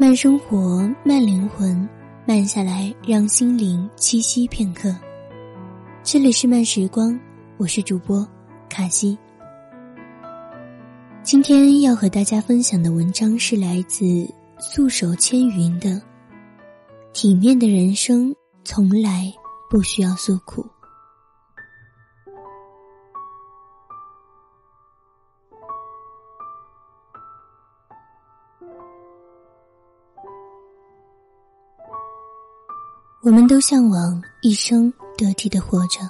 慢生活，慢灵魂，慢下来，让心灵栖息片刻。这里是慢时光，我是主播卡西。今天要和大家分享的文章是来自素手千云的《体面的人生从来不需要诉苦》。我们都向往一生得体的活着，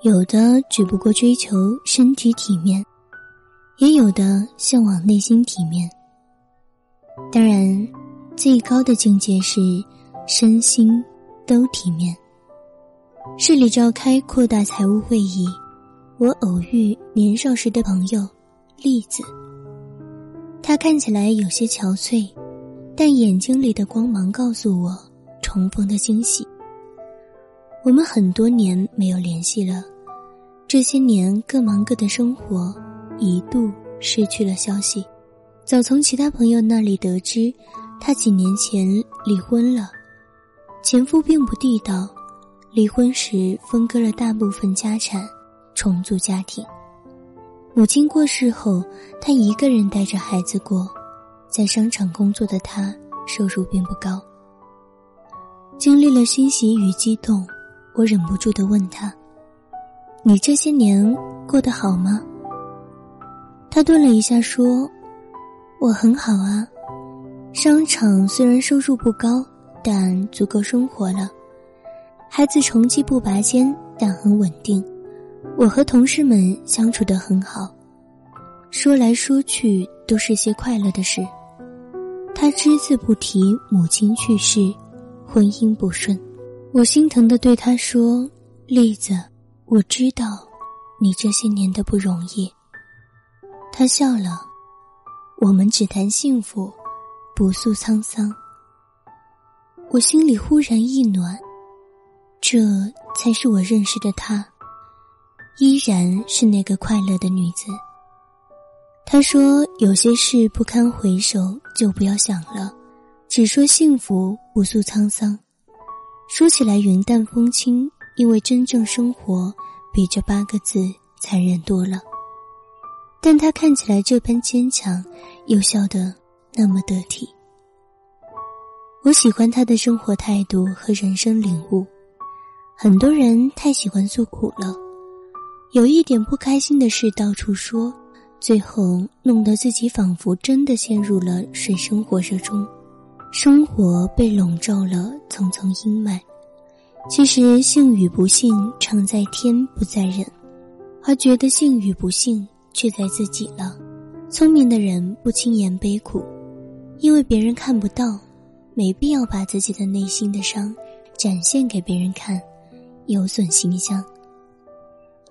有的只不过追求身体体面，也有的向往内心体面。当然，最高的境界是身心都体面。市里召开扩大财务会议，我偶遇年少时的朋友栗子，他看起来有些憔悴，但眼睛里的光芒告诉我。重逢的惊喜。我们很多年没有联系了，这些年各忙各的生活，一度失去了消息。早从其他朋友那里得知，他几年前离婚了，前夫并不地道，离婚时分割了大部分家产，重组家庭。母亲过世后，他一个人带着孩子过，在商场工作的他收入并不高。经历了欣喜与激动，我忍不住的问他：“你这些年过得好吗？”他顿了一下说：“我很好啊，商场虽然收入不高，但足够生活了。孩子成绩不拔尖，但很稳定。我和同事们相处的很好，说来说去都是些快乐的事。”他只字不提母亲去世。婚姻不顺，我心疼的对他说：“栗子，我知道你这些年的不容易。”他笑了。我们只谈幸福，不诉沧桑。我心里忽然一暖，这才是我认识的她，依然是那个快乐的女子。他说：“有些事不堪回首，就不要想了。”只说幸福，不诉沧桑。说起来云淡风轻，因为真正生活比这八个字残忍多了。但他看起来这般坚强，又笑得那么得体。我喜欢他的生活态度和人生领悟。很多人太喜欢诉苦了，有一点不开心的事到处说，最后弄得自己仿佛真的陷入了水深火热中。生活被笼罩了层层阴霾，其实幸与不幸常在天不在人，而觉得幸与不幸却在自己了。聪明的人不轻言悲苦，因为别人看不到，没必要把自己的内心的伤展现给别人看，有损形象。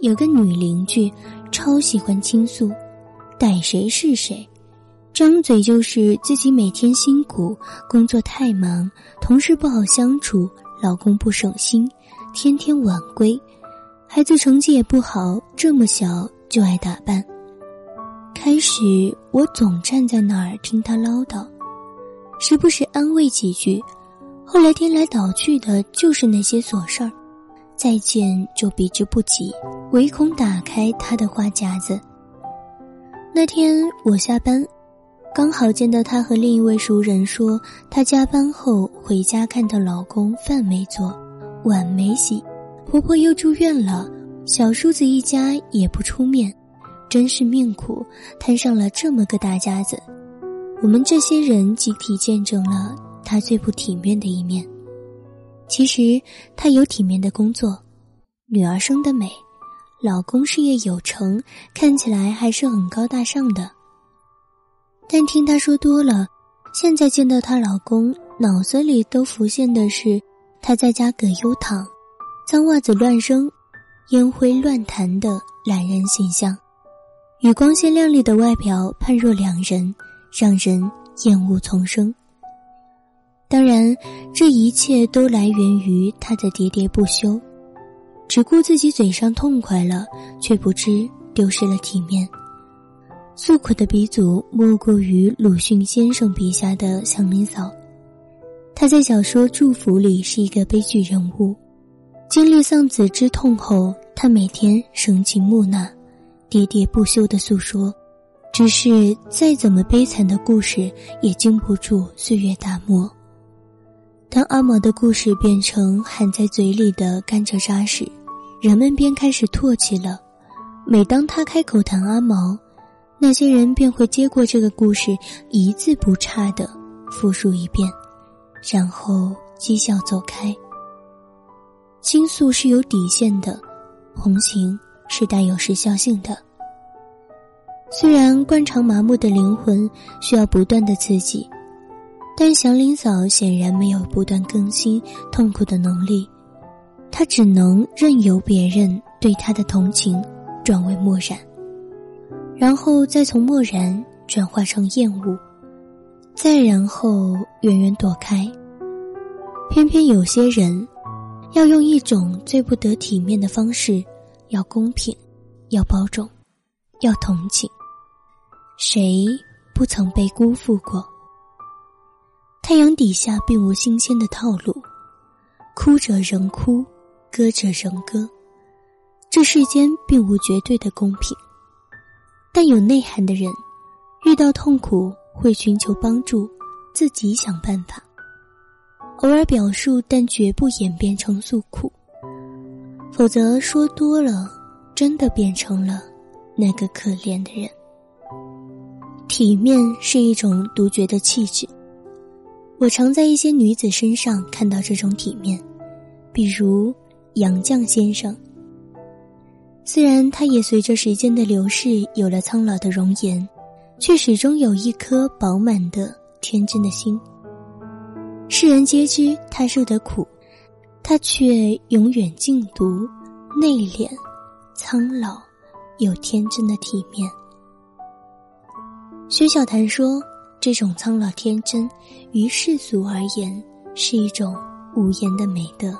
有个女邻居超喜欢倾诉，逮谁是谁。张嘴就是自己每天辛苦，工作太忙，同事不好相处，老公不省心，天天晚归，孩子成绩也不好，这么小就爱打扮。开始我总站在那儿听他唠叨，时不时安慰几句，后来颠来倒去的就是那些琐事儿，再见就避之不及，唯恐打开他的话匣子。那天我下班。刚好见到她和另一位熟人说，她加班后回家看到老公饭没做，碗没洗，婆婆又住院了，小叔子一家也不出面，真是命苦，摊上了这么个大家子。我们这些人集体见证了她最不体面的一面。其实她有体面的工作，女儿生得美，老公事业有成，看起来还是很高大上的。但听她说多了，现在见到她老公，脑子里都浮现的是她在家葛优躺，脏袜子乱扔，烟灰乱弹的懒人形象，与光鲜亮丽的外表判若两人，让人厌恶丛生。当然，这一切都来源于她的喋喋不休，只顾自己嘴上痛快了，却不知丢失了体面。诉苦的鼻祖莫过于鲁迅先生笔下的祥林嫂。她在小说《祝福》里是一个悲剧人物，经历丧子之痛后，她每天神情木讷，喋喋不休的诉说。只是再怎么悲惨的故事，也经不住岁月打磨。当阿毛的故事变成含在嘴里的甘蔗渣时，人们便开始唾弃了。每当他开口谈阿毛，那些人便会接过这个故事，一字不差的复述一遍，然后讥笑走开。倾诉是有底线的，同情是带有时效性的。虽然惯常麻木的灵魂需要不断的刺激，但祥林嫂显然没有不断更新痛苦的能力，她只能任由别人对她的同情转为漠然，然后再从漠然转化成厌恶，再然后远远躲开。偏偏有些人，要用一种最不得体面的方式，要公平，要包容，要同情。谁不曾被辜负过？太阳底下并无新鲜的套路，哭者仍哭，歌者仍歌。这世间并无绝对的公平，但有内涵的人，遇到痛苦会寻求帮助，自己想办法。偶尔表述，但绝不演变成诉苦，否则说多了，真的变成了那个可怜的人。体面是一种独绝的气质，我常在一些女子身上看到这种体面，比如杨绛先生。虽然他也随着时间的流逝有了苍老的容颜，却始终有一颗饱满的天真的心。世人皆知他受的苦，他却永远静独、内敛、苍老，有天真的体面。薛小檀说：“这种苍老天真，于世俗而言是一种无言的美德。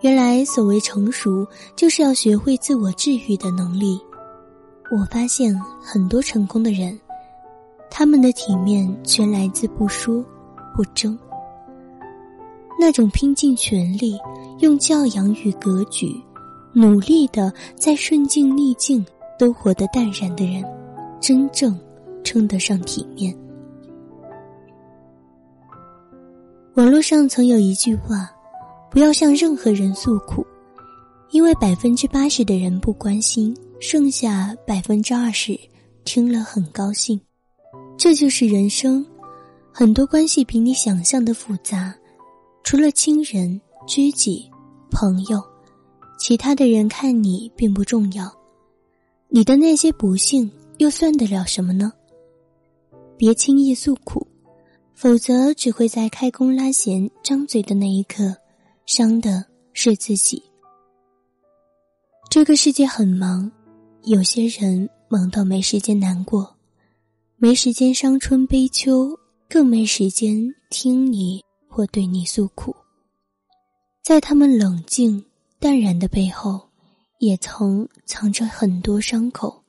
原来所谓成熟，就是要学会自我治愈的能力。我发现很多成功的人，他们的体面全来自不说、不争。那种拼尽全力，用教养与格局，努力的在顺境逆境都活得淡然的人。”真正称得上体面。网络上曾有一句话：“不要向任何人诉苦，因为百分之八十的人不关心，剩下百分之二十听了很高兴。”这就是人生，很多关系比你想象的复杂。除了亲人、知己、朋友，其他的人看你并不重要。你的那些不幸。又算得了什么呢？别轻易诉苦，否则只会在开弓拉弦、张嘴的那一刻，伤的是自己。这个世界很忙，有些人忙到没时间难过，没时间伤春悲秋，更没时间听你或对你诉苦。在他们冷静淡然的背后，也曾藏着很多伤口。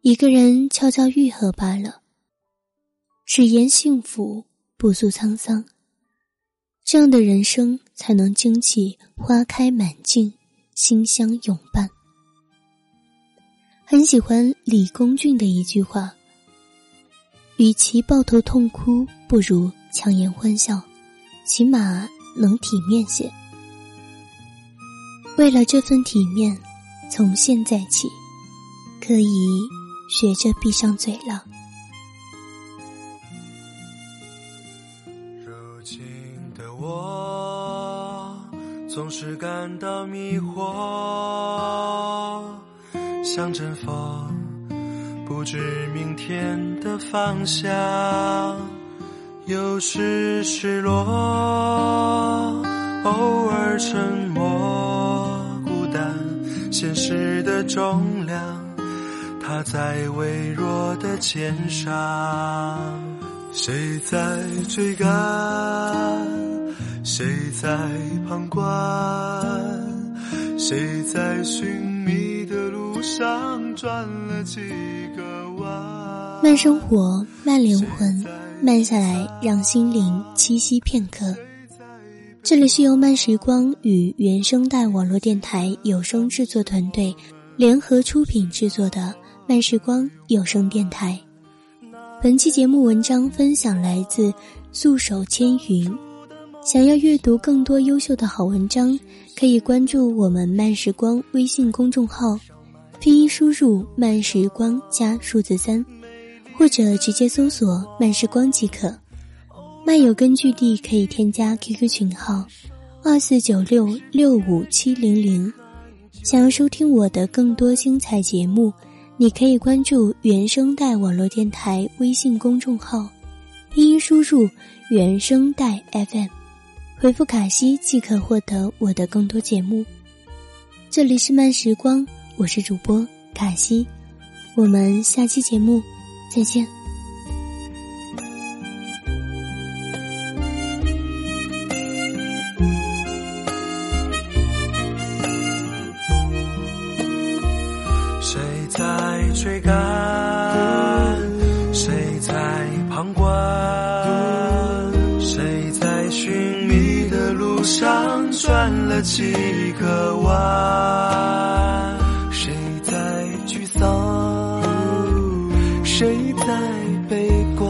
一个人悄悄愈合罢了，只言幸福，不诉沧桑。这样的人生才能惊起花开满径，馨香永伴。很喜欢李公俊的一句话：“与其抱头痛哭，不如强颜欢笑，起码能体面些。”为了这份体面，从现在起，可以。学着闭上嘴了。如今的我总是感到迷惑，像阵风，不知明天的方向。有时失落，偶尔沉默，孤单，现实的重量。他在微弱的肩上，谁在追赶，谁在旁观，谁在寻觅的路上转了几个弯。慢生活，慢灵魂，慢下来，让心灵栖息片刻。这里是由慢时光与原声带网络电台有声制作团队联合出品制作的慢时光有声电台。本期节目文章分享来自素手千云。想要阅读更多优秀的好文章，可以关注我们慢时光微信公众号，拼音输入“慢时光”加数字三，或者直接搜索“慢时光”即可。漫友根据地可以添加 QQ 群号二四九六六五七零零。想要收听我的更多精彩节目，你可以关注原声带网络电台微信公众号，拼音输入“原声带 FM”。回复卡西即可获得我的更多节目。这里是慢时光，我是主播卡西，我们下期节目再见。谁在追赶？转了几个弯，谁在沮丧？谁在悲观？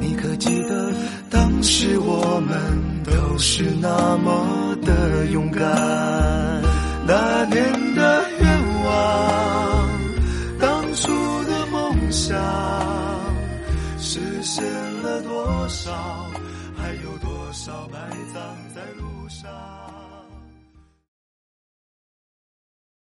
你可记得当时我们都是那么的勇敢？那年少埋葬在路上？